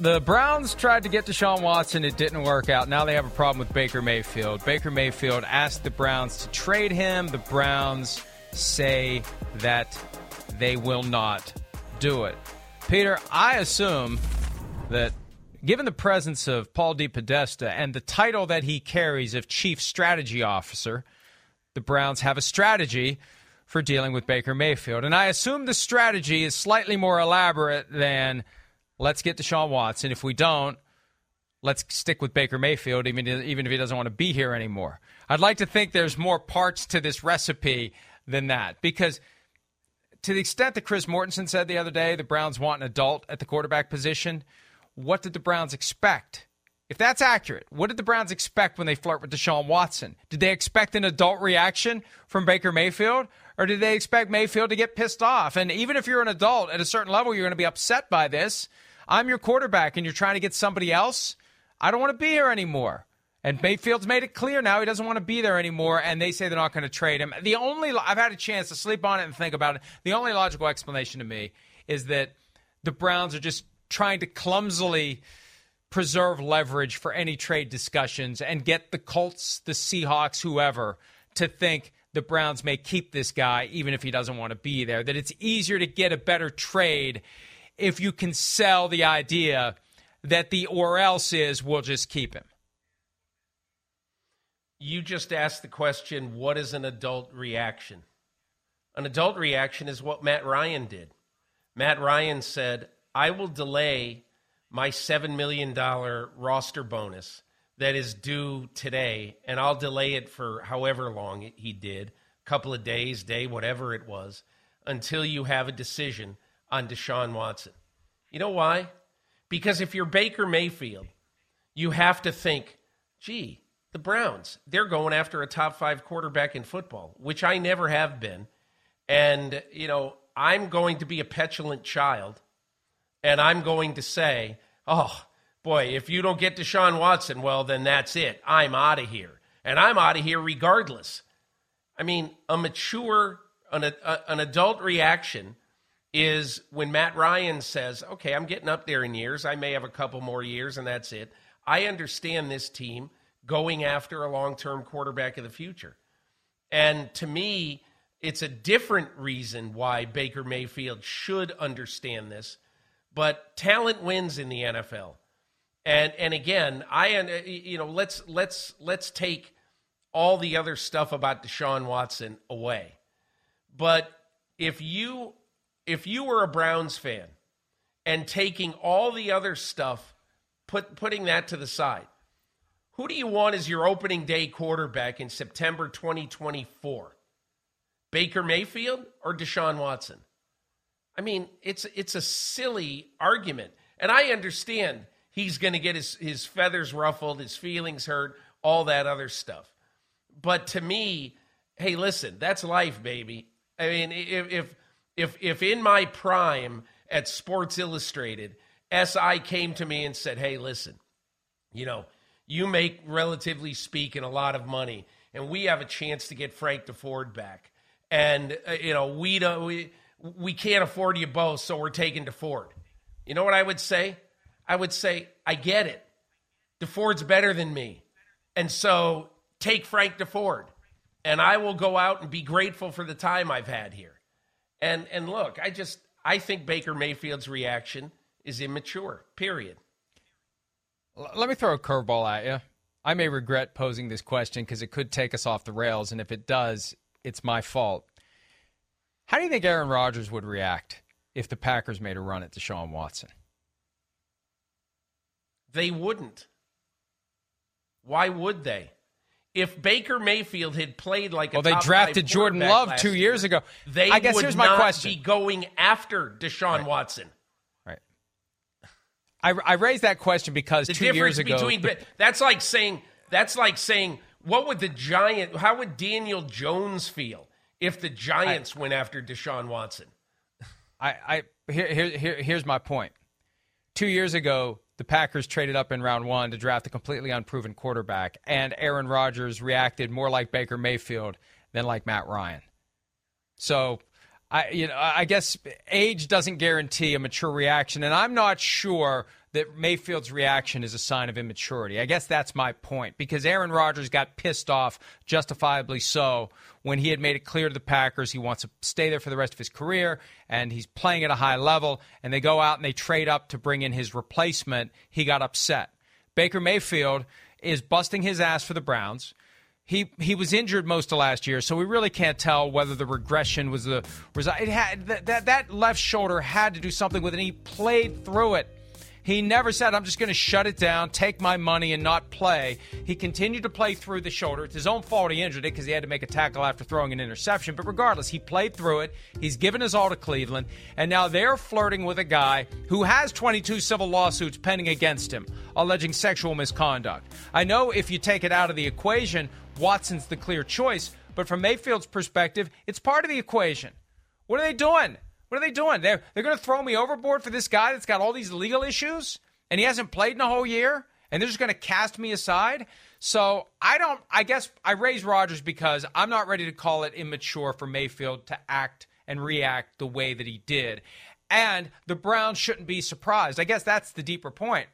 the Browns tried to get Deshaun Watson. It didn't work out. Now they have a problem with Baker Mayfield. Baker Mayfield asked the Browns to trade him. The Browns say that they will not do it. Peter, I assume that given the presence of Paul DePodesta and the title that he carries of Chief Strategy Officer, the Browns have a strategy for dealing with Baker Mayfield. And I assume the strategy is slightly more elaborate than – let's get Deshaun Watson. If we don't, let's stick with Baker Mayfield, even, even if he doesn't want to be here anymore. I'd like to think there's more parts to this recipe than that because to the extent that Chris Mortensen said the other day the Browns want an adult at the quarterback position, what did the Browns expect? If that's accurate, what did the Browns expect when they flirt with Deshaun Watson? Did they expect an adult reaction from Baker Mayfield? Or did they expect Mayfield to get pissed off? And even if you're an adult at a certain level, you're going to be upset by this. I'm your quarterback and you're trying to get somebody else, I don't want to be here anymore. And Mayfield's made it clear now he doesn't want to be there anymore, and they say they're not going to trade him. The only I've had a chance to sleep on it and think about it. The only logical explanation to me is that the Browns are just trying to clumsily preserve leverage for any trade discussions and get the Colts, the Seahawks, whoever to think the Browns may keep this guy even if he doesn't want to be there. That it's easier to get a better trade if you can sell the idea that the or else is we'll just keep him. You just asked the question what is an adult reaction? An adult reaction is what Matt Ryan did. Matt Ryan said, I will delay my $7 million roster bonus that is due today, and I'll delay it for however long he did, a couple of days, day, whatever it was, until you have a decision on Deshaun Watson. You know why? Because if you're Baker Mayfield, you have to think, gee, the Browns, they're going after a top five quarterback in football, which I never have been. And, you know, I'm going to be a petulant child, and I'm going to say, oh, boy, if you don't get Deshaun Watson, well, then that's it. I'm out of here. And I'm out of here regardless. I mean, a mature, an, a, an adult reaction is when Matt Ryan says, okay, I'm getting up there in years. I may have a couple more years, and that's it. I understand this team going after a long term quarterback of the future. And to me, it's a different reason why Baker Mayfield should understand this. But talent wins in the NFL. And and again, I uh, you know, let's let's let's take all the other stuff about Deshaun Watson away. But if you if you were a Browns fan and taking all the other stuff, put, putting that to the side, who do you want as your opening day quarterback in September 2024? Baker Mayfield or Deshaun Watson? I mean, it's it's a silly argument. And I understand he's going to get his, his feathers ruffled, his feelings hurt, all that other stuff. But to me, hey, listen, that's life, baby. I mean, if if if, if in my prime at Sports Illustrated, SI came to me and said, "Hey, listen, you know, you make relatively speaking a lot of money, and we have a chance to get Frank Deford back, and uh, you know, we don't we we can't afford you both, so we're taking Deford." You know what I would say? I would say, I get it. Deford's better than me. And so take Frank Deford. And I will go out and be grateful for the time I've had here. And and look, I just I think Baker Mayfield's reaction is immature. Period. Let me throw a curveball at you. I may regret posing this question because it could take us off the rails, and if it does, it's my fault. How do you think Aaron Rodgers would react if the Packers made a run at Deshaun Watson? They wouldn't. Why would they? If Baker Mayfield had played like a well, they drafted Jordan Love two years year, ago. They I guess would here's my not question. be going after Deshaun Right. Watson. Right. I, I raised that question because The two years ago, between the- that's like saying that's like saying what would the Giant? How would Daniel Jones feel if the Giants went after Deshaun Watson? I, I here, here, here, here's my point. Two years ago, the Packers traded up in round one to draft a completely unproven quarterback, and Aaron Rodgers reacted more like Baker Mayfield than like Matt Ryan. So, I, you know, I guess age doesn't guarantee a mature reaction, and I'm not sure that Mayfield's reaction is a sign of immaturity. I guess that's my point because Aaron Rodgers got pissed off, justifiably so, when he had made it clear to the Packers he wants to stay there for the rest of his career and he's playing at a high level, and they go out and they trade up to bring in his replacement. He got upset. Baker Mayfield is busting his ass for the Browns. He he was injured most of last year, so we really can't tell whether the regression was the result. It had that that, left shoulder had to do something with it. and He played through it. He never said, I'm just going to shut it down, take my money, and not play. He continued to play through the shoulder. It's his own fault he injured it because he had to make a tackle after throwing an interception. But regardless, he played through it. He's given his all to Cleveland. And now they're flirting with a guy who has 22 civil lawsuits pending against him, alleging sexual misconduct. I know if you take it out of the equation, Watson's the clear choice. But from Mayfield's perspective, it's part of the equation. What are they doing? What are they doing? They're, they're going to throw me overboard for this guy that's got all these legal issues and he hasn't played in a whole year and they're just going to cast me aside? So I don't, I guess I raise Rodgers because I'm not ready to call it immature for Mayfield to act and react the way that he did. And the Browns shouldn't be surprised. I guess that's the deeper point.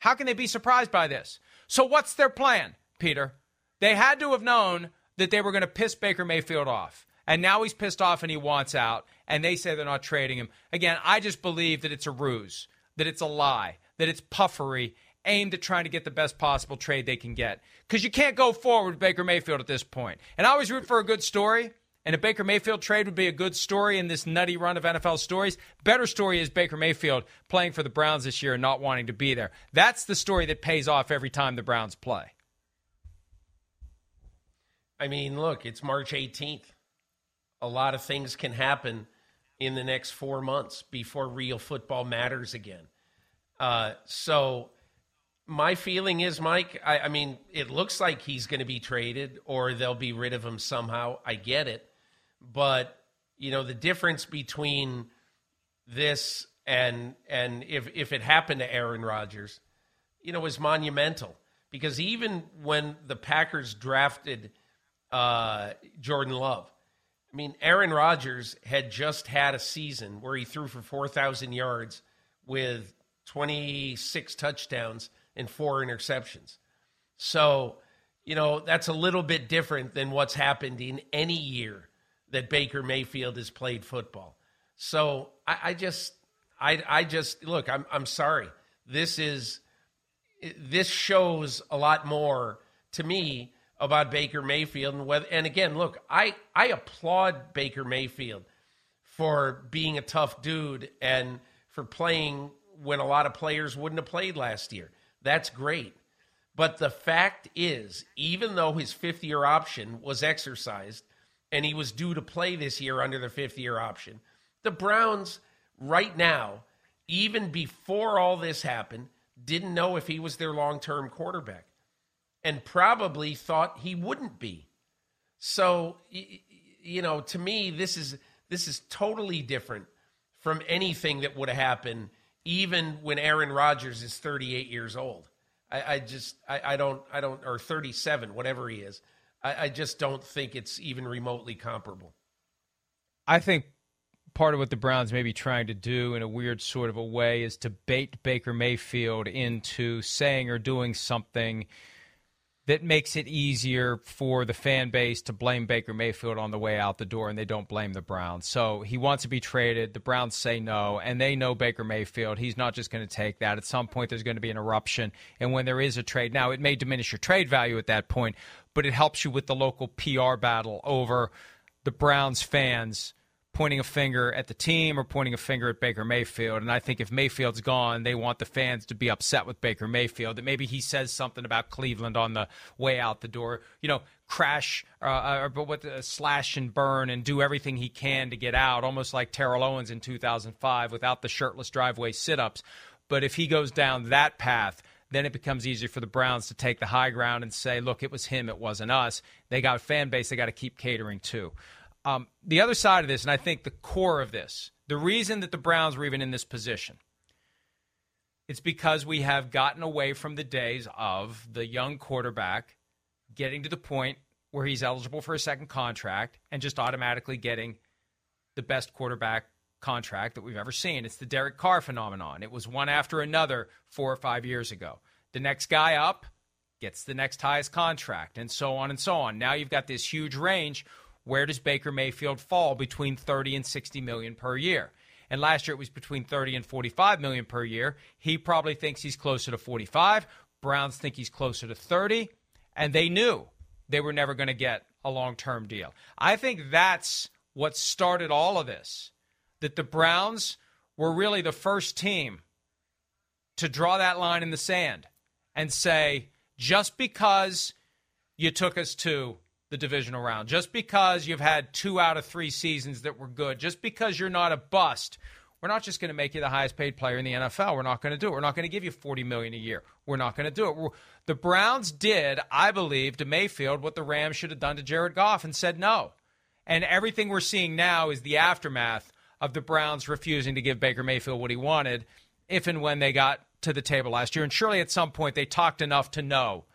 How can they be surprised by this? So what's their plan, Peter? They had to have known that they were going to piss Baker Mayfield off. And now he's pissed off and he wants out. And they say they're not trading him. Again, I just believe that it's a ruse, that it's a lie, that it's puffery aimed at trying to get the best possible trade they can get. Because you can't go forward with Baker Mayfield at this point. And I always root for a good story. And a Baker Mayfield trade would be a good story in this nutty run of NFL stories. Better story is Baker Mayfield playing for the Browns this year and not wanting to be there. That's the story that pays off every time the Browns play. I mean, look, it's March 18th. A lot of things can happen in the next four months before real football matters again. Uh, so, my feeling is, Mike, I, I mean, it looks like he's going to be traded or they'll be rid of him somehow. I get it. But, you know, the difference between this and and if if it happened to Aaron Rodgers, you know, was monumental. Because even when the Packers drafted uh, Jordan Love, I mean, Aaron Rodgers had just had a season where he threw for 4,000 yards with 26 touchdowns and four interceptions. So, you know, that's a little bit different than what's happened in any year that Baker Mayfield has played football. So I, I just, I, I just, look, I'm, I'm sorry. This is, this shows a lot more to me about Baker Mayfield and whether and again look I I applaud Baker Mayfield for being a tough dude and for playing when a lot of players wouldn't have played last year. That's great. But the fact is, even though his fifth year option was exercised and he was due to play this year under the fifth year option, the Browns right now, even before all this happened, didn't know if he was their long term quarterback and probably thought he wouldn't be. So, you know, to me, this is this is totally different from anything that would have happened even when Aaron Rodgers is 38 years old. I, I just I, I, don't I don't or 37, whatever he is. I, I just don't think it's even remotely comparable. I think part of what the Browns may be trying to do in a weird sort of a way is to bait Baker Mayfield into saying or doing something that makes it easier for the fan base to blame Baker Mayfield on the way out the door and they don't blame the Browns. So he wants to be traded. The Browns say no, and they know Baker Mayfield. He's not just going to take that. At some point, there's going to be an eruption. And when there is a trade, now it may diminish your trade value at that point, but it helps you with the local PR battle over the Browns fans pointing a finger at the team or pointing a finger at Baker Mayfield. And I think if Mayfield's gone, they want the fans to be upset with Baker Mayfield. That maybe he says something about Cleveland on the way out the door. You know, crash uh, or what uh, slash and burn and do everything he can to get out, almost like Terrell Owens in 2005 without the shirtless driveway sit-ups. But if he goes down that path, then it becomes easier for the Browns to take the high ground and say, look, it was him, it wasn't us. They got a fan base they got to keep catering to. Um, the other side of this, and I think the core of this, the reason that the Browns were even in this position, it's because we have gotten away from the days of the young quarterback getting to the point where he's eligible for a second contract and just automatically getting the best quarterback contract that we've ever seen. It's the Derek Carr phenomenon. It was one after another four or five years ago. The next guy up gets the next highest contract, and so on and so on. Now you've got this huge range where does Baker Mayfield fall between 30 and 60 million per year? And last year it was between 30 and 45 million per year. He probably thinks he's closer to 45. Browns think he's closer to 30, and they knew they were never going to get a long-term deal. I think that's what started all of this. That the Browns were really the first team to draw that line in the sand and say just because you took us to the divisional round. Just because you've had two out of three seasons that were good, just because you're not a bust, we're not just going to make you the highest paid player in the NFL. We're not going to do it. We're not going to give you 40 million a year. We're not going to do it. We're, the Browns did, I believe, to Mayfield what the Rams should have done to Jared Goff and said no. And everything we're seeing now is the aftermath of the Browns refusing to give Baker Mayfield what he wanted if and when they got to the table last year. And surely at some point they talked enough to know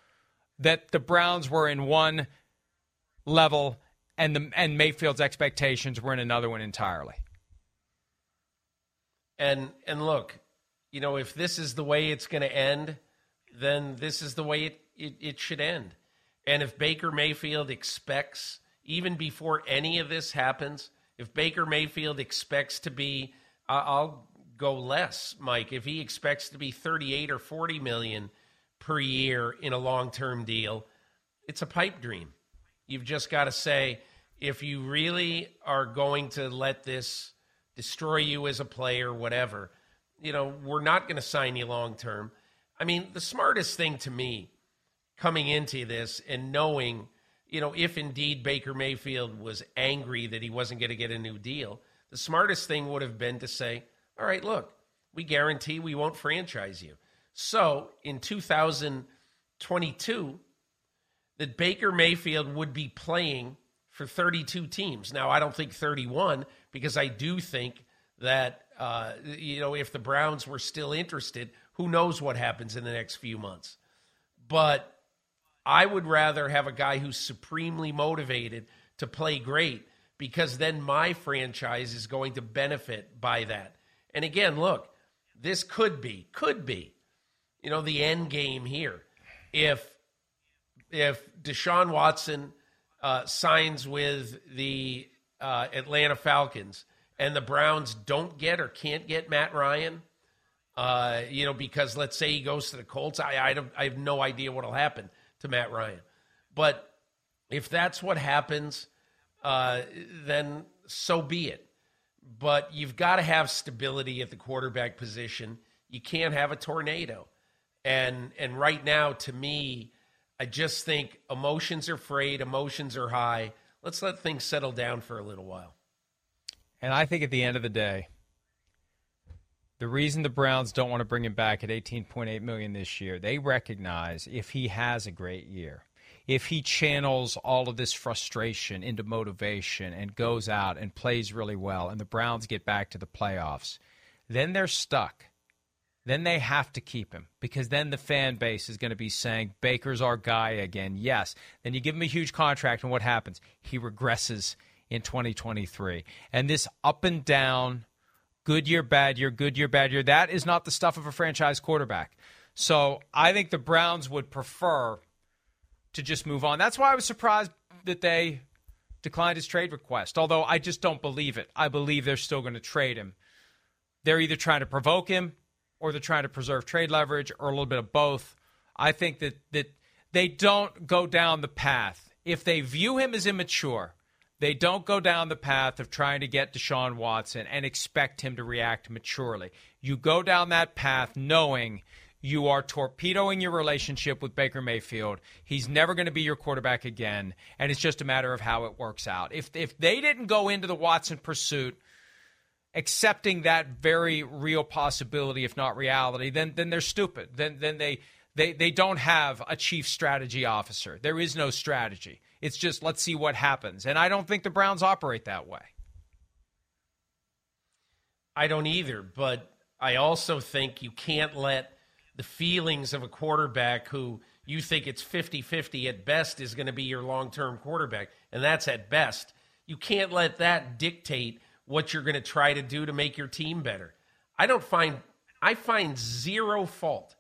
that the Browns were in one level, and the and Mayfield's expectations were in another one entirely. And and look, you know, if this is the way it's going to end, then this is the way it, it, it should end. And if Baker Mayfield expects, even before any of this happens, if Baker Mayfield expects to be, I'll go less, Mike. If he expects to be 38 or 40 million per year in a long term deal, it's a pipe dream. You've just got to say, if you really are going to let this destroy you as a player, whatever, you know, we're not going to sign you long term. I mean, the smartest thing to me coming into this and knowing, you know, if indeed Baker Mayfield was angry that he wasn't going to get a new deal, the smartest thing would have been to say, all right, look, we guarantee we won't franchise you. So in 2022, that Baker Mayfield would be playing for 32 teams. Now, I don't think 31 because I do think that uh, you know if the Browns were still interested, who knows what happens in the next few months. But I would rather have a guy who's supremely motivated to play great because then my franchise is going to benefit by that. And again, look, this could be, could be, you know, the end game here. If if Deshaun Watson uh, signs with the uh, Atlanta Falcons and the Browns don't get or can't get Matt Ryan, uh, you know, because let's say he goes to the Colts, I, I, I have no idea what will happen to Matt Ryan. But if that's what happens, uh, then so be it. But you've got to have stability at the quarterback position. You can't have a tornado. And and right now, to me, I just think emotions are frayed, emotions are high. Let's let things settle down for a little while. And I think at the end of the day, The reason the Browns don't want to bring him back at 18.8 million this year, they recognize if he has a great year, if he channels all of this frustration into motivation and goes out and plays really well and the Browns get back to the playoffs, then they're stuck. Then they have to keep him because then the fan base is going to be saying Baker's our guy again. Yes. Then you give him a huge contract and what happens? He regresses in 2023. And this up and down good year, bad year, good year, bad year. That is not the stuff of a franchise quarterback. So I think the Browns would prefer to just move on. That's why I was surprised that they declined his trade request, although I just don't believe it. I believe they're still going to trade him. They're either trying to provoke him or they're trying to preserve trade leverage or a little bit of both. I think that, that they don't go down the path. If they view him as immature, they don't go down the path of trying to get Deshaun Watson and expect him to react maturely. You go down that path knowing you are torpedoing your relationship with Baker Mayfield. He's never going to be your quarterback again, and it's just a matter of how it works out. If if they didn't go into the Watson pursuit accepting that very real possibility, if not reality, then then they're stupid. Then then they they they don't have a chief strategy officer. There is no strategy. It's just let's see what happens. And I don't think the Browns operate that way. I don't either, but I also think you can't let the feelings of a quarterback who you think it's 50 50 at best is going to be your long term quarterback, and that's at best. You can't let that dictate what you're going to try to do to make your team better. I don't find, I find zero fault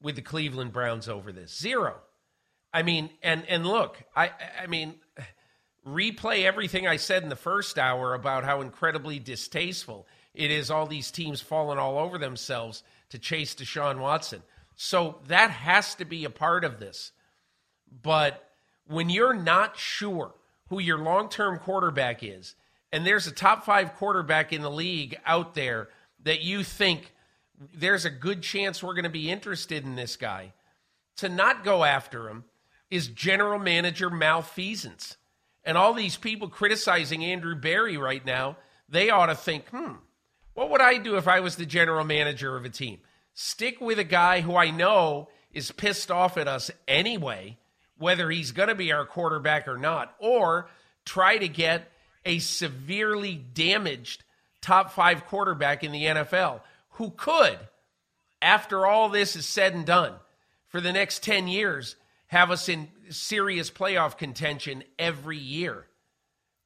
with the Cleveland Browns over this. Zero. I mean, and and look, I I mean, replay everything I said in the first hour about how incredibly distasteful it is. All these teams falling all over themselves to chase Deshaun Watson. So that has to be a part of this. But when you're not sure who your long term quarterback is, and there's a top five quarterback in the league out there that you think there's a good chance we're going to be interested in this guy, to not go after him is general manager malfeasance. And all these people criticizing Andrew Berry right now, they ought to think, hmm, what would I do if I was the general manager of a team? Stick with a guy who I know is pissed off at us anyway, whether he's going to be our quarterback or not, or try to get a severely damaged top five quarterback in the NFL who could, after all this is said and done, for the next 10 years, have us in serious playoff contention every year.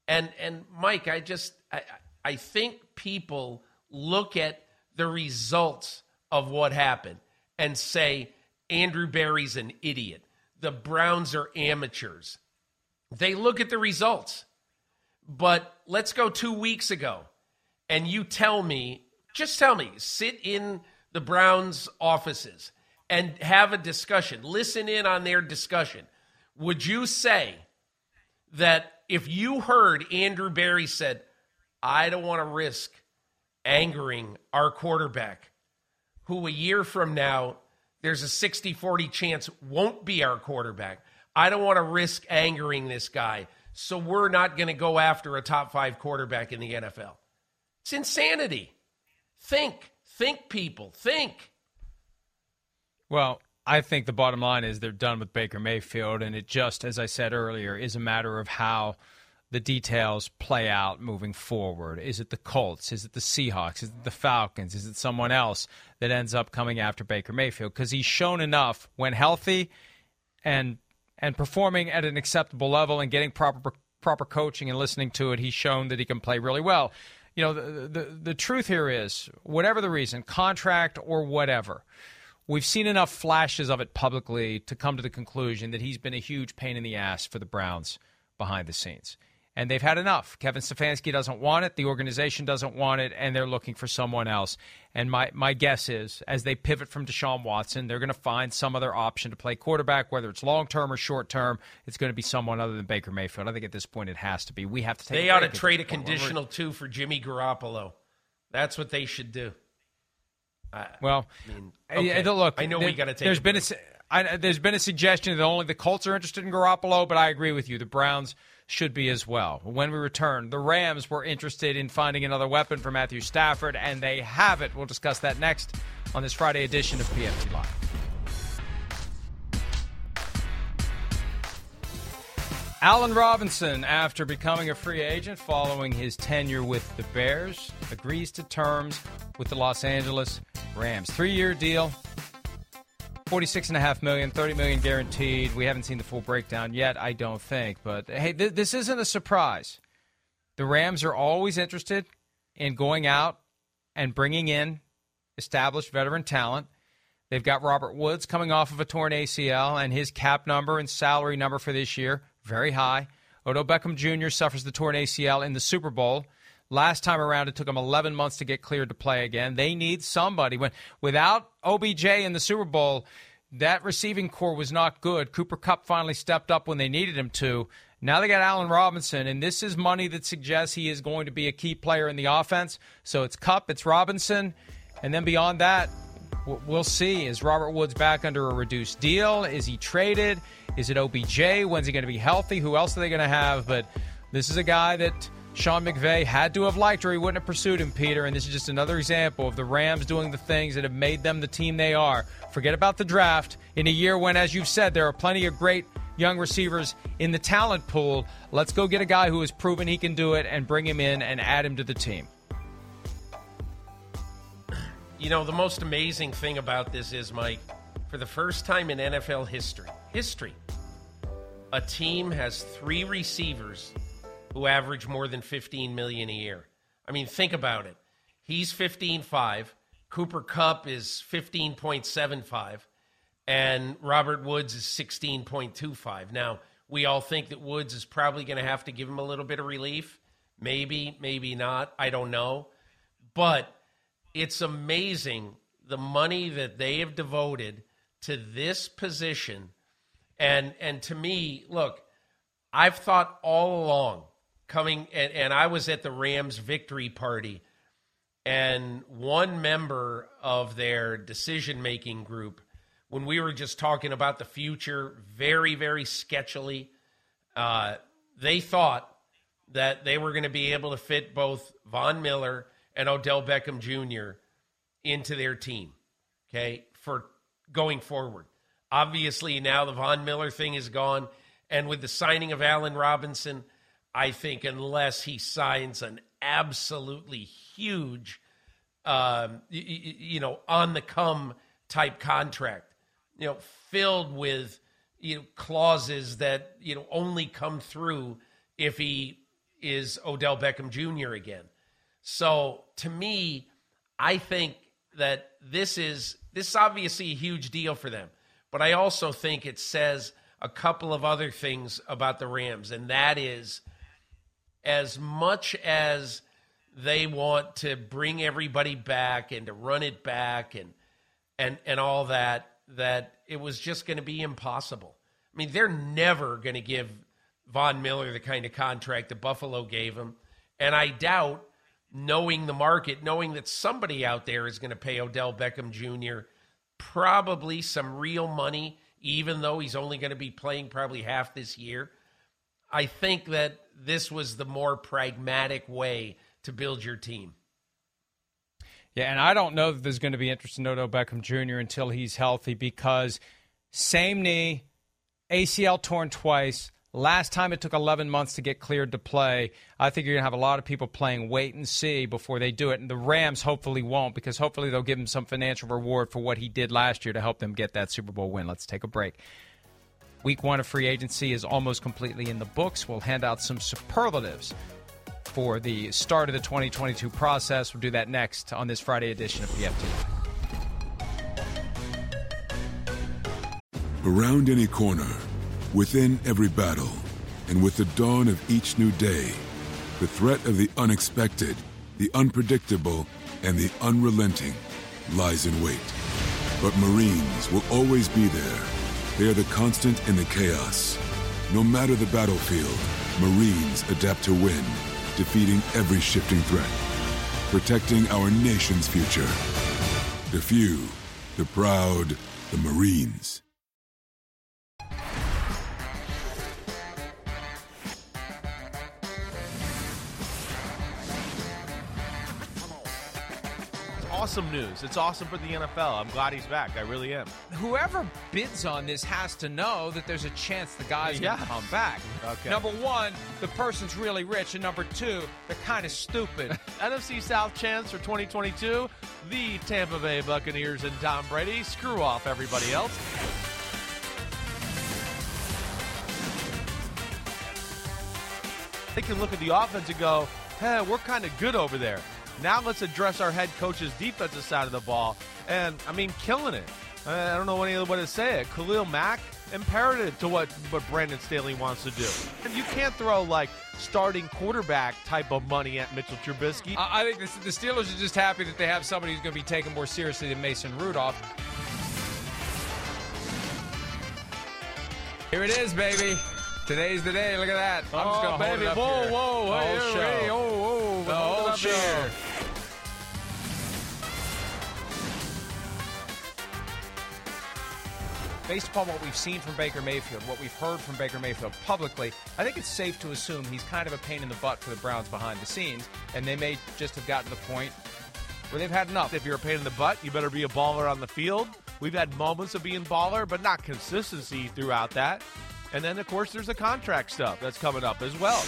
And and Mike, I just I, I think people look at the results of what happened and say Andrew Berry's an idiot. The Browns are amateurs. They look at the results. But let's go 2 weeks ago and you tell me, just tell me, sit in the Browns offices and have a discussion, listen in on their discussion, would you say that if you heard Andrew Berry said, I don't want to risk angering our quarterback, who a year from now, there's a 60 40 chance won't be our quarterback. I don't want to risk angering this guy. So we're not going to go after a top five quarterback in the NFL. It's insanity. Think, think, people, think. Well, I think the bottom line is they're done with Baker Mayfield, and it just, as I said earlier, is a matter of how the details play out moving forward. Is it the Colts? Is it the Seahawks? Is it the Falcons? Is it someone else that ends up coming after Baker Mayfield? Because he's shown enough when healthy and and performing at an acceptable level and getting proper proper coaching and listening to it, he's shown that he can play really well. You know, the the, the truth here is, whatever the reason, contract or whatever We've seen enough flashes of it publicly to come to the conclusion that he's been a huge pain in the ass for the Browns behind the scenes. And they've had enough. Kevin Stefanski doesn't want it. The organization doesn't want it. And they're looking for someone else. And my, my guess is, as they pivot from Deshaun Watson, they're going to find some other option to play quarterback, whether it's long term or short term. It's going to be someone other than Baker Mayfield. I think at this point it has to be. We have to take They ought to trade a conditional two for Jimmy Garoppolo. That's what they should do. I, well, I mean, okay. look, I know there, we got to take. There's been a, I, there's been a suggestion that only the Colts are interested in Garoppolo, but I agree with you. The Browns should be as well. When we return, the Rams were interested in finding another weapon for Matthew Stafford, and they have it. We'll discuss that next on this Friday edition of PFT Live. Allen Robinson, after becoming a free agent following his tenure with the Bears, agrees to terms with the Los Angeles Rams. Three-year deal, $46.5 million, $30 million guaranteed. We haven't seen the full breakdown yet, I don't think. But hey, th- this isn't a surprise. The Rams are always interested in going out and bringing in established veteran talent. They've got Robert Woods coming off of a torn ACL, and his cap number and salary number for this year very high. Odell Beckham Jr. suffers the torn ACL in the Super Bowl. Last time around, it took him 11 months to get cleared to play again. They need somebody. When without OBJ in the Super Bowl, that receiving corps was not good. Cooper Kupp finally stepped up when they needed him to. Now they got Allen Robinson, and this is money that suggests he is going to be a key player in the offense. So it's Kupp, it's Robinson, and then beyond that, we'll see. Is Robert Woods back under a reduced deal? Is he traded? Is it OBJ? When's he going to be healthy? Who else are they going to have? But this is a guy that Sean McVay had to have liked or he wouldn't have pursued him, Peter. And this is just another example of the Rams doing the things that have made them the team they are. Forget about the draft in a year when, as you've said, there are plenty of great young receivers in the talent pool. Let's go get a guy who has proven he can do it and bring him in and add him to the team. You know, the most amazing thing about this is, Mike, for the first time in NFL history, history, a team has three receivers who average more than 15 million a year. I mean, think about it. He's 15.5. Cooper Kupp is 15.75 and Robert Woods is 16.25. Now, we all think that Woods is probably going to have to give him a little bit of relief. Maybe, maybe not. I don't know. But it's amazing the money that they have devoted to this position. And and to me, look, I've thought all along coming and, and I was at the Rams victory party and one member of their decision making group when we were just talking about the future very very sketchily uh, they thought that they were going to be able to fit both Von Miller and Odell Beckham Jr. into their team okay for going forward. Obviously, now the Von Miller thing is gone. And with the signing of Allen Robinson, I think unless he signs an absolutely huge, um, you, you know, on the come type contract, you know, filled with you know clauses that you know only come through if he is Odell Beckham Jr. again. So to me, I think that this is this is obviously a huge deal for them. But I also think it says a couple of other things about the Rams, and that is as much as they want to bring everybody back and to run it back and and and all that that it was just going to be impossible. I mean, they're never going to give Von Miller the kind of contract that Buffalo gave him, and I doubt knowing the market, knowing that somebody out there is going to pay Odell Beckham Jr. probably some real money, even though he's only going to be playing probably half this year. I think that this was the more pragmatic way to build your team. Yeah, and I don't know that there's going to be interest in Odell Beckham Jr. until he's healthy because same knee, ACL torn twice, Last time it took 11 months to get cleared to play. I think you're going to have a lot of people playing wait and see before they do it. And the Rams hopefully won't because hopefully they'll give him some financial reward for what he did last year to help them get that Super Bowl win. Let's take a break. Week one of free agency is almost completely in the books. We'll hand out some superlatives for the start of the 2022 process. We'll do that next on this Friday edition of PFT. Around any corner Within every battle, and with the dawn of each new day, the threat of the unexpected, the unpredictable, and the unrelenting lies in wait. But Marines will always be there. They are the constant in the chaos. No matter the battlefield, Marines adapt to win, defeating every shifting threat, protecting our nation's future. The few, the proud, the Marines. Awesome news. It's awesome for the NFL. I'm glad he's back. I really am. Whoever bids on this has to know that there's a chance the guy's Yeah. going to come back. Okay. Number one, the person's really rich, and number two, they're kind of stupid. NFC South chance for 2022. The Tampa Bay Buccaneers and Tom Brady. Screw off everybody else. They can look at the offense and go, hey, we're kind of good over there. Now let's address our head coach's defensive side of the ball. And, I mean, killing it. I don't know any other way to say it. Khalil Mack, imperative to what, what Brandon Staley wants to do. You can't throw, like, starting quarterback type of money at Mitchell Trubisky. I I think the, the Steelers are just happy that they have somebody who's going to be taken more seriously than Mason Rudolph. Here it is, baby. Today's the day. Look at that. Oh, I'm just Oh, to hold baby. it up Whoa, here. whoa, The hey, whole show. hey, oh, oh, The hold whole show. there. Based upon what we've seen from Baker Mayfield, what we've heard from Baker Mayfield publicly, I think it's safe to assume he's kind of a pain in the butt for the Browns behind the scenes, and they may just have gotten to the point where they've had enough. If you're a pain in the butt, you better be a baller on the field. We've had moments of being baller, but not consistency throughout that. And then, of course, there's the contract stuff that's coming up as well.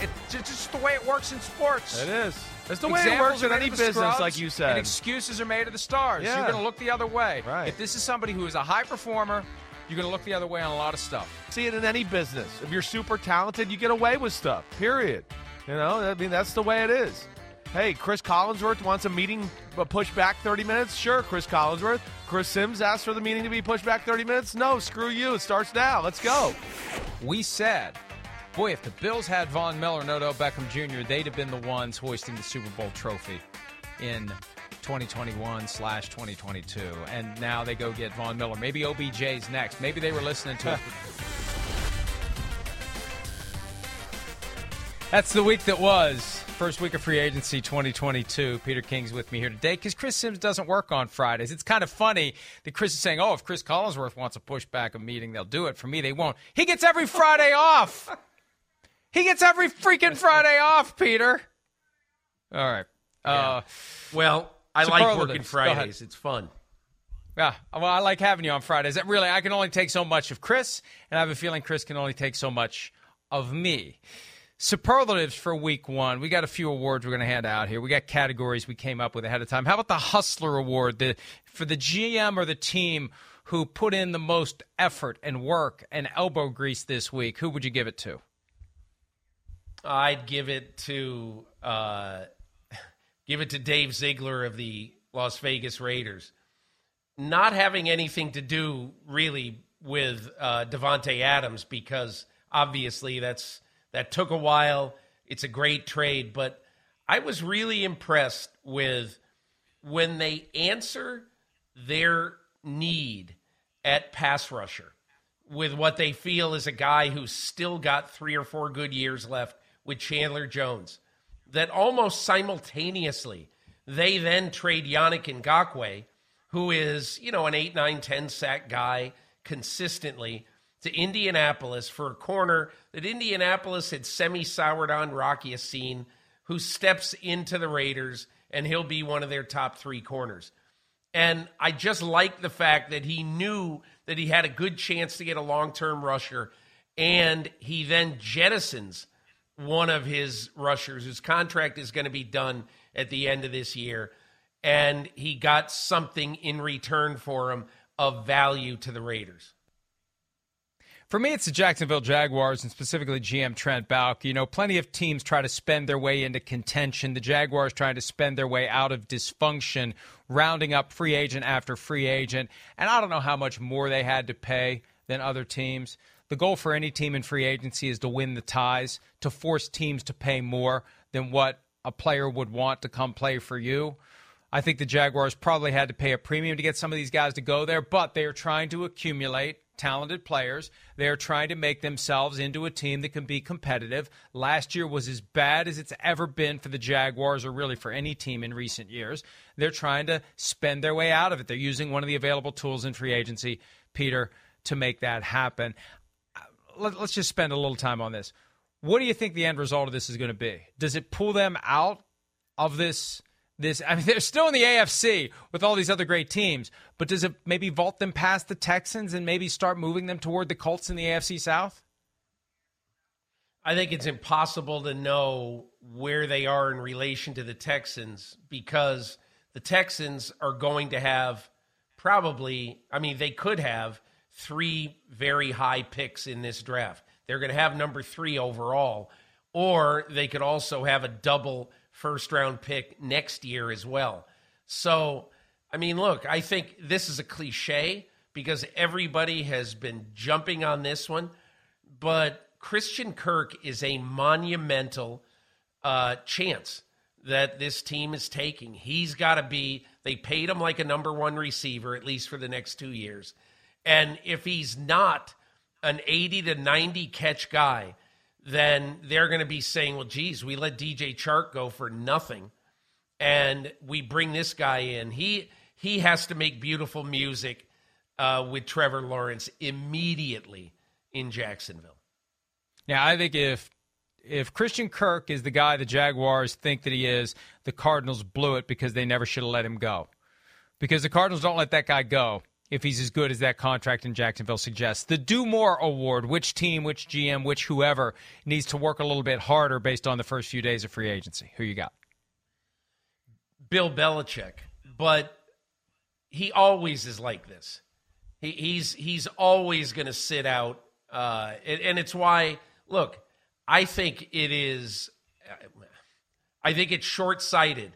It's just the way it works in sports. It is. It's the way it Examples works in any made of the business, scrubs, like you And said. excuses are made of the stars. Yeah. You're going to look the other way. Right. If this is somebody who is a high performer, you're going to look the other way on a lot of stuff. See it in any business. If you're super talented, you get away with stuff. Period. You know, I mean, that's the way it is. Hey, Chris Collinsworth wants a meeting pushed back 30 minutes. Sure, Chris Collinsworth. Chris Sims asked for the meeting to be pushed back 30 minutes. No, screw you. It starts now. Let's go. We said, boy, if the Bills had Von Miller and Odell Beckham Jr., they'd have been the ones hoisting the Super Bowl trophy in 2021 slash 2022. And now they go get Von Miller. Maybe OBJ's next. Maybe they were listening to it. That's the week that was. First week of free agency 2022. Peter King's with me here today because Chris Sims doesn't work on Fridays. It's kind of funny that Chris is saying, oh, if Chris Collinsworth wants to push back a meeting, they'll do it. For me, they won't. He gets every Friday off. He gets every freaking Friday off, Peter. All right. Uh, Well, I like working. Fridays. It's fun. yeah, well, I like having you on Fridays. That really, I can only take so much of Chris, and I have a feeling Chris can only take so much of me. Superlatives for week one. We got a few awards we're going to hand out here. We got categories we came up with ahead of time. How about the Hustler Award the, for the GM or the team who put in the most effort and work and elbow grease this week? Who would you give it to? I'd give it to uh, give it to Dave Ziegler of the Las Vegas Raiders. Not having anything to do really with uh, Davante Adams because obviously that's that took a while. It's a great trade, but I was really impressed with when they answer their need at pass rusher with what they feel is a guy who's still got three or four good years left with Chandler Jones. That almost simultaneously, they then trade Yannick Ngakoue, who is, you know, an 8, 9, 10 sack guy consistently, to Indianapolis for a corner that Indianapolis had semi soured on Rock Ya-Sin, who steps into the Raiders, and he'll be one of their top three corners. And I just like the fact that he knew that he had a good chance to get a long term rusher. And he then jettisons one of his rushers whose contract is going to be done at the end of this year. And he got something in return for him of value to the Raiders. For me, it's the Jacksonville Jaguars and specifically GM Trent Baalke. You know, plenty of teams try to spend their way into contention. The Jaguars trying to spend their way out of dysfunction, rounding up free agent after free agent. And I don't know how much more they had to pay than other teams. The goal for any team in free agency is to win the ties, to force teams to pay more than what a player would want to come play for you. I think the Jaguars probably had to pay a premium to get some of these guys to go there, but they are trying to accumulate talented players. They are trying to make themselves into a team that can be competitive. Last year was as bad as it's ever been for the Jaguars or really for any team in recent years. They're trying to spend their way out of it. They're using one of the available tools in free agency, Peter, to make that happen. Uh, let, us just spend a little time on this. What do you think the end result of this is going to be? Does it pull them out of this? This I mean, they're still in the AFC with all these other great teams, but does it maybe vault them past the Texans and maybe start moving them toward the Colts in the AFC South? I think it's impossible to know where they are in relation to the Texans because the Texans are going to have probably, I mean, they could have three very high picks in this draft. They're going to have number three overall, or they could also have a double first round pick next year as well. So, I mean, look, I think this is a cliche because everybody has been jumping on this one, but Christian Kirk is a monumental uh, chance that this team is taking. He's got to be, they paid him like a number one receiver, at least for the next two years. And if he's not an 80 to 90 catch guy, then they're going to be saying, well, geez, we let DJ Chark go for nothing. And we bring this guy in. He he has to make beautiful music uh, with Trevor Lawrence immediately in Jacksonville. Yeah, I think if if Christian Kirk is the guy the Jaguars think that he is, the Cardinals blew it because they never should have let him go. Because the Cardinals don't let that guy go if he's as good as that contract in Jacksonville suggests. The Do More Award, which team, which GM, which whoever needs to work a little bit harder based on the first few days of free agency. Who you got? Bill Belichick, but he always is like this. He, he's he's always going to sit out, uh, and, and it's why. Look, I think it is. I think it's short sighted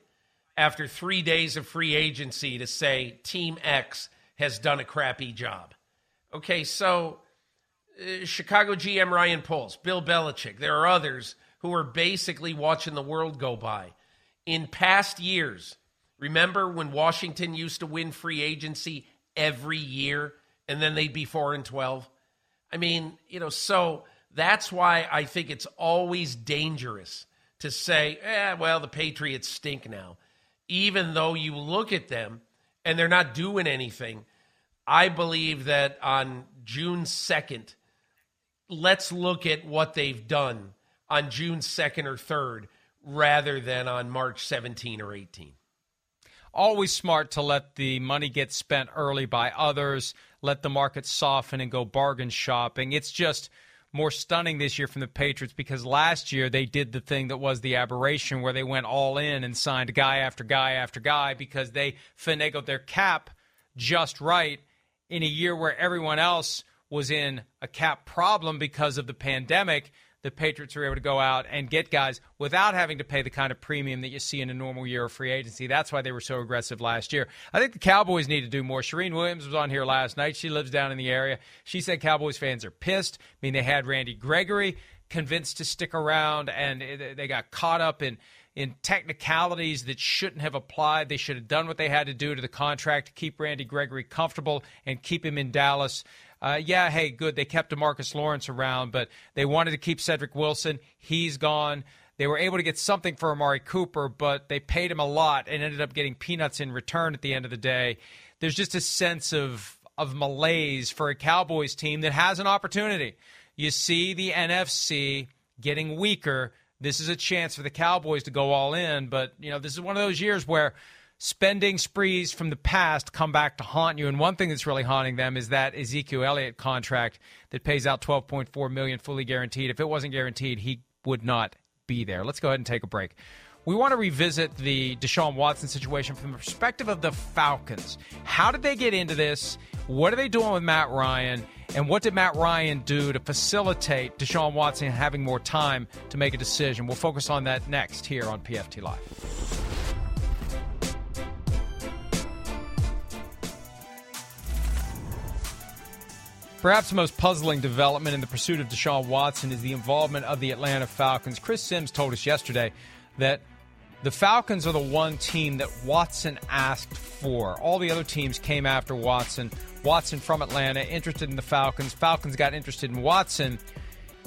after three days of free agency to say Team X has done a crappy job. Okay, so uh, Chicago GM Ryan Poles, Bill Belichick, there are others who are basically watching the world go by. In past years, remember when Washington used to win free agency every year and then they'd be 4 and 12? I mean, you know, so that's why I think it's always dangerous to say, eh, well, the Patriots stink now. Even though you look at them and they're not doing anything, I believe that on June 2nd, let's look at what they've done on June 2nd or 3rd rather than on March 17 or 18 always smart to let the money get spent early by others, let the market soften and go bargain shopping. It's just more stunning this year from the Patriots because last year they did the thing that was the aberration where they went all in and signed guy after guy after guy because they finagled their cap just right in a year where everyone else was in a cap problem because of the pandemic the Patriots were able to go out and get guys without having to pay the kind of premium that you see in a normal year of free agency. That's why they were so aggressive last year. I think the Cowboys need to do more. Charean Williams was on here last night. She lives down in the area. She said Cowboys fans are pissed. I mean, they had Randy Gregory convinced to stick around, and they got caught up in in technicalities that shouldn't have applied. They should have done what they had to do to the contract to keep Randy Gregory comfortable and keep him in Dallas. Uh, yeah, hey, good. They kept Demarcus Lawrence around, but they wanted to keep Cedric Wilson. He's gone. They were able to get something for Amari Cooper, but they paid him a lot and ended up getting peanuts in return at the end of the day. There's just a sense of of malaise for a Cowboys team that has an opportunity. You see the NFC getting weaker. This is a chance for the Cowboys to go all in, but you know, this is one of those years where spending sprees from the past come back to haunt you. And one thing that's really haunting them is that Ezekiel Elliott contract that pays out 12.4 million fully guaranteed. If it wasn't guaranteed, he would not be there. Let's go ahead and take a break. We want to revisit the Deshaun Watson situation from the perspective of the Falcons. How did they get into this? What are they doing with Matt Ryan? And what did Matt Ryan do to facilitate Deshaun Watson having more time to make a decision? We'll focus on that next here on PFT Live. Perhaps the most puzzling development in the pursuit of Deshaun Watson is the involvement of the Atlanta Falcons. Chris Sims told us yesterday that the Falcons are the one team that Watson asked for. All the other teams came after Watson. Watson from Atlanta, interested in the Falcons. Falcons got interested in Watson.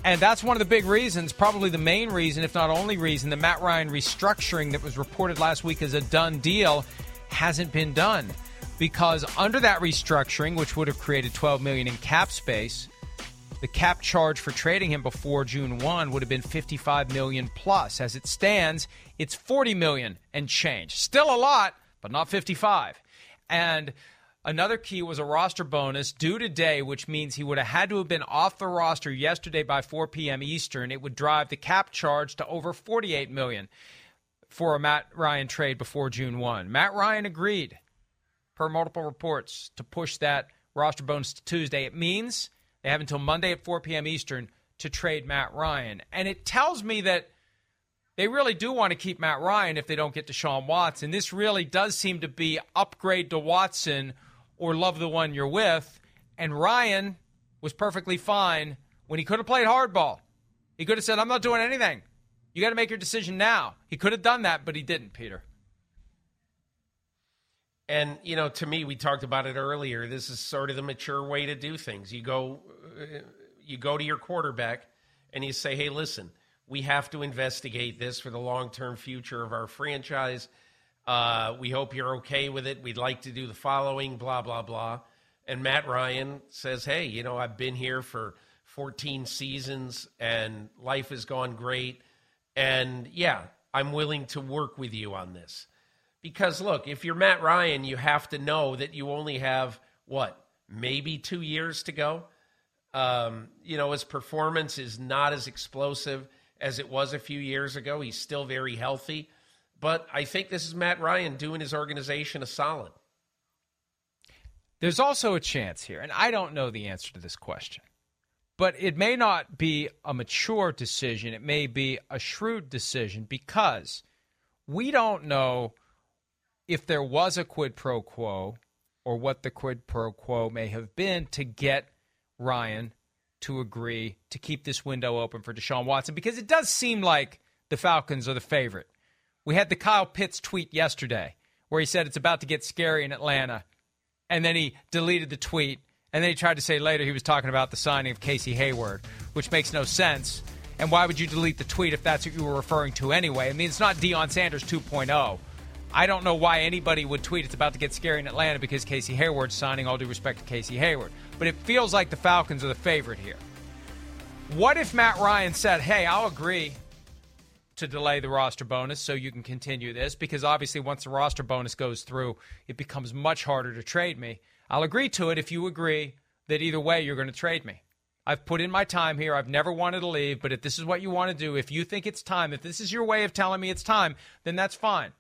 And that's one of the big reasons, probably the main reason, if not only reason, the Matt Ryan restructuring that was reported last week as a done deal hasn't been done because under that restructuring, which would have created 12 million in cap space, the cap charge for trading him before June 1 would have been 55 million plus. As it stands, it's 40 million and change. Still a lot, but not 55. And another key was a roster bonus due today, which means he would have had to have been off the roster yesterday by 4 p.m. Eastern. It would drive the cap charge to over 48 million for a Matt Ryan trade before June 1. Matt Ryan agreed, per multiple reports, to push that roster bonus to Tuesday. It means they have until Monday at 4 p.m. Eastern to trade Matt Ryan. And it tells me that they really do want to keep Matt Ryan if they don't get Deshaun Watson. This really does seem to be upgrade to Watson or love the one you're with. And Ryan was perfectly fine when he could have played hardball. He could have said, I'm not doing anything. You got to make your decision now. He could have done that, but he didn't, Peter. And you know, to me, we talked about it earlier. This is sort of the mature way to do things. You go, uh, you go to your quarterback, and you say, "Hey, listen, we have to investigate this for the long-term future of our franchise. Uh, we hope you're okay with it. We'd like to do the following, blah blah blah." And Matt Ryan says, "Hey, you know, I've been here for 14 seasons, and life has gone great, and yeah, I'm willing to work with you on this." Because look, if you're Matt Ryan, you have to know that you only have what, maybe two years to go. Um, you know, his performance is not as explosive as it was a few years ago. He's still very healthy. But I think this is Matt Ryan doing his organization a solid. There's also a chance here, and I don't know the answer to this question, but it may not be a mature decision. It may be a shrewd decision because we don't know if there was a quid pro quo or what the quid pro quo may have been to get Ryan to agree to keep this window open for Deshaun Watson because it does seem like the Falcons are the favorite. We had the Kyle Pitts tweet yesterday where he said it's about to get scary in Atlanta. And then he deleted the tweet. And then he tried to say later he was talking about the signing of Casey Hayward, which makes no sense. And why would you delete the tweet if that's what you were referring to anyway? I mean, it's not Deion Sanders 2.0. I don't know why anybody would tweet it's about to get scary in Atlanta because Casey Hayward's signing. All due respect to Casey Hayward. But it feels like the Falcons are the favorite here. What if Matt Ryan said, hey, I'll agree to delay the roster bonus so you can continue this? Because obviously, once the roster bonus goes through, it becomes much harder to trade me. I'll agree to it if you agree that either way you're going to trade me. I've put in my time here. I've never wanted to leave, but if this is what you want to do, if you think it's time, if this is your way of telling me it's time, then that's fine.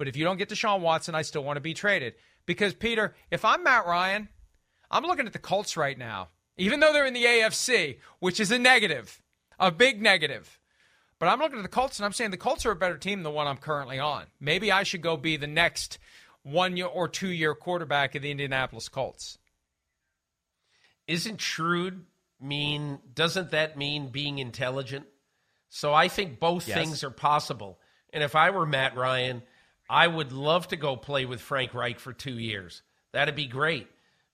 But if you don't get Deshaun Watson, I still want to be traded. Because, Peter, if I'm Matt Ryan, I'm looking at the Colts right now, even though they're in the AFC, which is a negative, a big negative. But I'm looking at the Colts and I'm saying the Colts are a better team than the one I'm currently on. Maybe I should go be the next one year or two year quarterback of the Indianapolis Colts. Isn't shrewd mean, doesn't that mean being intelligent? So I think both yes. things are possible. And if I were Matt Ryan, I would love to go play with Frank Reich for two years. That'd be great.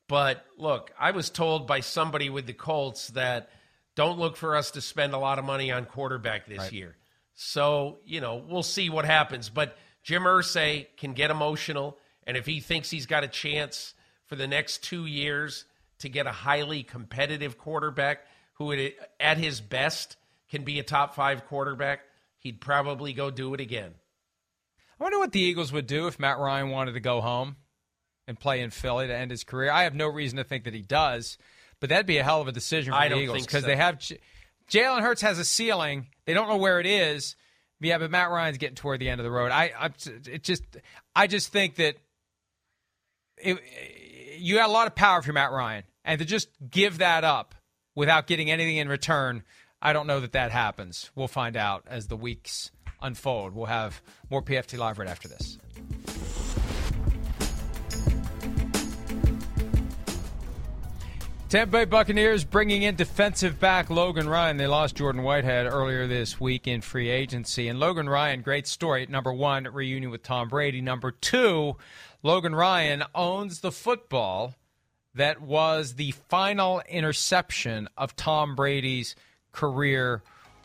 But look, I was told by somebody with the Colts that don't look for us to spend a lot of money on quarterback this right. year. So, you know, we'll see what happens. But Jim Irsay can get emotional. And if he thinks he's got a chance for the next two years to get a highly competitive quarterback who, at his best, can be a top five quarterback, he'd probably go do it again. I wonder what the Eagles would do if Matt Ryan wanted to go home and play in Philly to end his career. I have no reason to think that he does, but that'd be a hell of a decision for I the Eagles because so. they have Jalen Hurts has a ceiling. They don't know where it is. Yeah, but Matt Ryan's getting toward the end of the road. I, I it just, I just think that it, you got a lot of power for Matt Ryan, and to just give that up without getting anything in return, I don't know that that happens. We'll find out as the weeks unfold. We'll have more PFT Live right after this. Tampa Bay Buccaneers bringing in defensive back Logan Ryan. They lost Jordan Whitehead earlier this week in free agency. And Logan Ryan, great story. Number one, reunion with Tom Brady. Number two, Logan Ryan owns the football that was the final interception of Tom Brady's career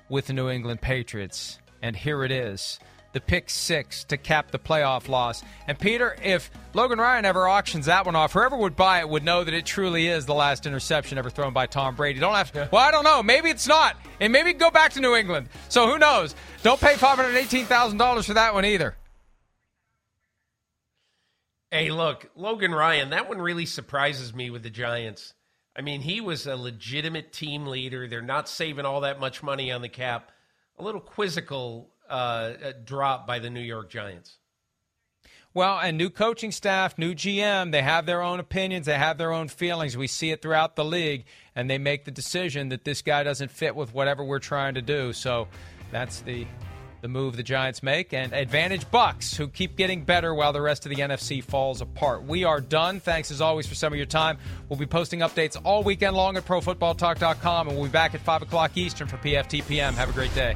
with the New England Patriots. And here it is the pick six to cap the playoff loss. And Peter, if Logan Ryan ever auctions that one off, whoever would buy it would know that it truly is the last interception ever thrown by Tom Brady. Don't have to, well, I don't know. Maybe it's not. And maybe go back to New England. So who knows? Don't pay $518,000 for that one either. Hey, look, Logan Ryan, that one really surprises me with the Giants. I mean, he was a legitimate team leader. They're not saving all that much money on the cap. A little quizzical uh, uh drop by the New York Giants. Well, and new coaching staff, new GM, they have their own opinions, they have their own feelings. We see it throughout the league, and they make the decision that this guy doesn't fit with whatever we're trying to do. So that's the the move the Giants make, and advantage Bucks, who keep getting better while the rest of the NFC falls apart. We are done. Thanks as always for some of your time. We'll be posting updates all weekend long at ProFootballTalk.com, and we'll be back at 5 o'clock Eastern for PFTPM. Have a great day.